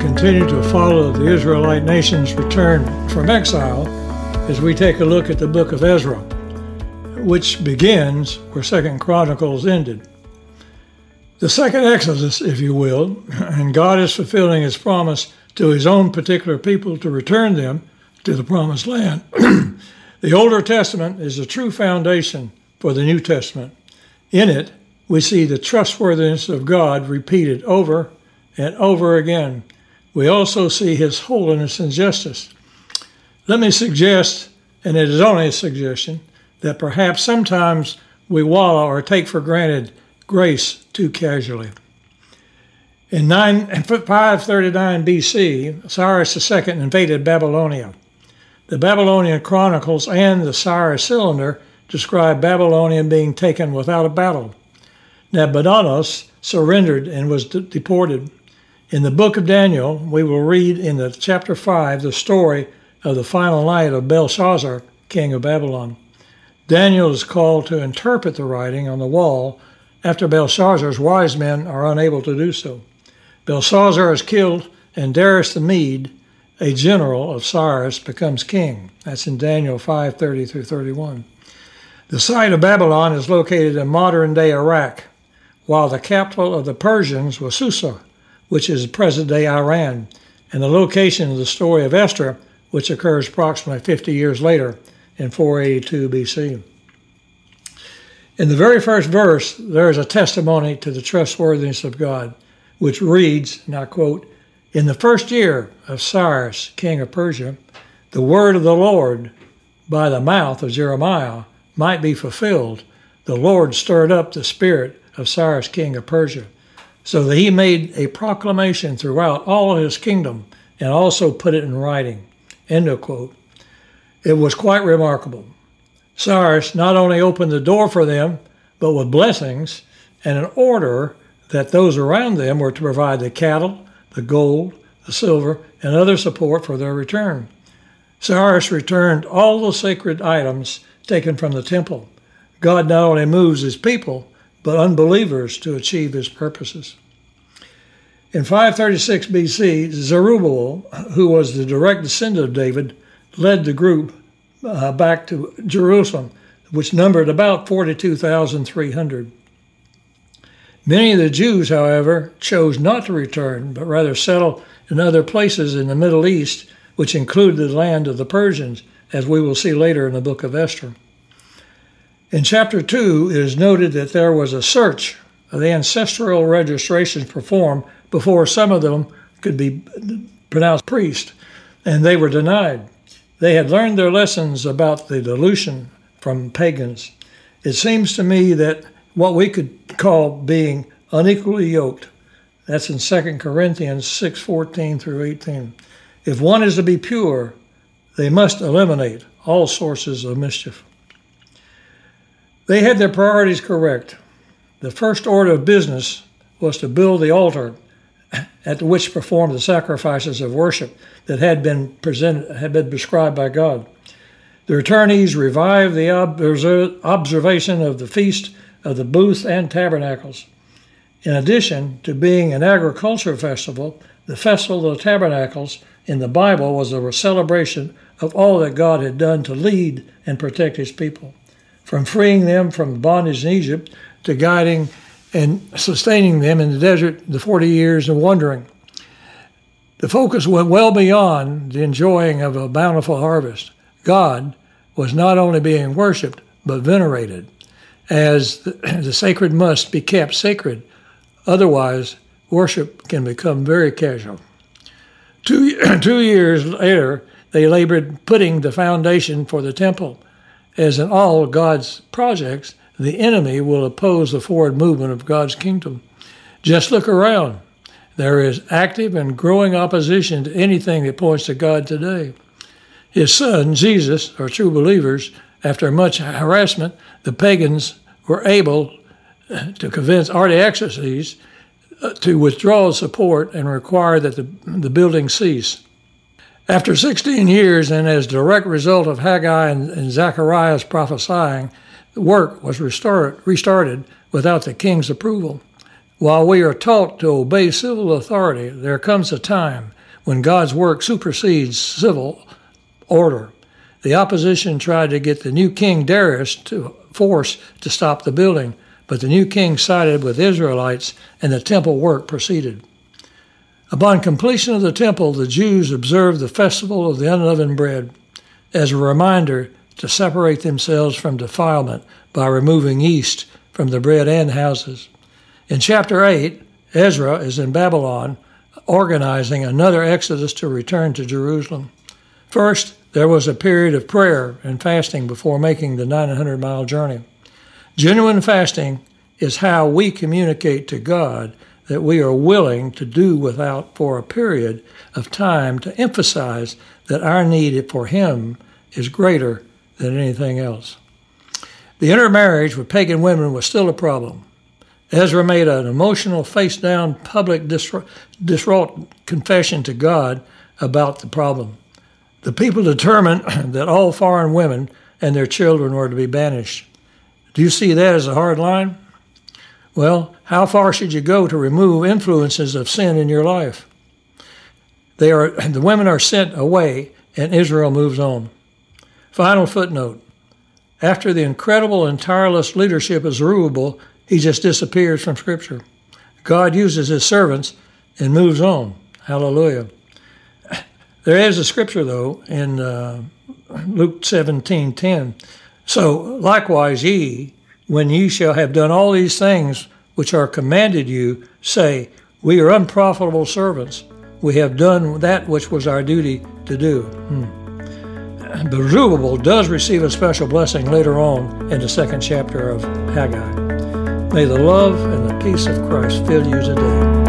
continue to follow the Israelite nation's return from exile as we take a look at the book of Ezra, which begins where Second Chronicles ended. The second Exodus, if you will, and God is fulfilling his promise to his own particular people to return them to the promised land. the Older Testament is the true foundation for the New Testament. In it, we see the trustworthiness of God repeated over and over again. We also see his holiness and justice. Let me suggest, and it is only a suggestion, that perhaps sometimes we wallow or take for granted grace too casually. In 9, 539 BC, Cyrus II invaded Babylonia. The Babylonian Chronicles and the Cyrus Cylinder describe Babylonia being taken without a battle. Nabonidus surrendered and was de- deported. In the book of Daniel, we will read in the chapter 5 the story of the final night of Belshazzar, king of Babylon. Daniel is called to interpret the writing on the wall after Belshazzar's wise men are unable to do so. Belshazzar is killed, and Darius the Mede, a general of Cyrus, becomes king. That's in Daniel 5:30 through 31. The site of Babylon is located in modern-day Iraq, while the capital of the Persians was Susa, which is present day Iran, and the location of the story of Esther, which occurs approximately 50 years later in 482 BC. In the very first verse, there is a testimony to the trustworthiness of God, which reads, and I quote, In the first year of Cyrus, king of Persia, the word of the Lord by the mouth of Jeremiah might be fulfilled. The Lord stirred up the spirit of Cyrus, king of Persia so that he made a proclamation throughout all his kingdom and also put it in writing. End of quote. It was quite remarkable. Cyrus not only opened the door for them, but with blessings and an order that those around them were to provide the cattle, the gold, the silver, and other support for their return. Cyrus returned all the sacred items taken from the temple. God not only moves his people, but unbelievers to achieve his purposes. In 536 BC, Zerubbabel, who was the direct descendant of David, led the group uh, back to Jerusalem, which numbered about 42,300. Many of the Jews, however, chose not to return, but rather settle in other places in the Middle East, which included the land of the Persians, as we will see later in the book of Esther. In chapter 2, it is noted that there was a search of the ancestral registrations performed before some of them could be pronounced priest, and they were denied. They had learned their lessons about the dilution from pagans. It seems to me that what we could call being unequally yoked, that's in 2 Corinthians 6:14 through 18. If one is to be pure, they must eliminate all sources of mischief. They had their priorities correct. The first order of business was to build the altar at which performed the sacrifices of worship that had been presented had been prescribed by God. The returnees revived the observation of the feast of the booths and tabernacles. In addition to being an agriculture festival, the festival of the tabernacles in the Bible was a celebration of all that God had done to lead and protect his people from freeing them from bondage in Egypt to guiding and sustaining them in the desert the 40 years of wandering. The focus went well beyond the enjoying of a bountiful harvest. God was not only being worshiped, but venerated, as the, the sacred must be kept sacred. Otherwise, worship can become very casual. Two, two years later, they labored putting the foundation for the temple as in all God's projects, the enemy will oppose the forward movement of God's kingdom. Just look around. There is active and growing opposition to anything that points to God today. His son, Jesus, or true believers, after much harassment, the pagans were able to convince Artaxerxes uh, to withdraw support and require that the, the building cease. After 16 years, and as direct result of Haggai and, and Zechariah's prophesying, the work was restart, restarted without the king's approval. While we are taught to obey civil authority, there comes a time when God's work supersedes civil order. The opposition tried to get the new king Darius to force to stop the building, but the new king sided with Israelites and the temple work proceeded. Upon completion of the temple, the Jews observed the festival of the unleavened bread as a reminder to separate themselves from defilement by removing yeast from the bread and houses. In chapter 8, Ezra is in Babylon organizing another exodus to return to Jerusalem. First, there was a period of prayer and fasting before making the 900 mile journey. Genuine fasting is how we communicate to God that we are willing to do without for a period of time to emphasize that our need for Him is greater than anything else. The intermarriage with pagan women was still a problem. Ezra made an emotional, face down, public distraught confession to God about the problem. The people determined that all foreign women and their children were to be banished. Do you see that as a hard line? Well, how far should you go to remove influences of sin in your life? They are, the women are sent away, and Israel moves on. Final footnote. After the incredible and tireless leadership of Zerubbabel, he just disappears from Scripture. God uses his servants and moves on. Hallelujah. There is a scripture, though, in uh, Luke 17 10. So, likewise, ye, when ye shall have done all these things which are commanded you, say, We are unprofitable servants. We have done that which was our duty to do. Hmm. Zerubbabel does receive a special blessing later on in the second chapter of Haggai. May the love and the peace of Christ fill you today.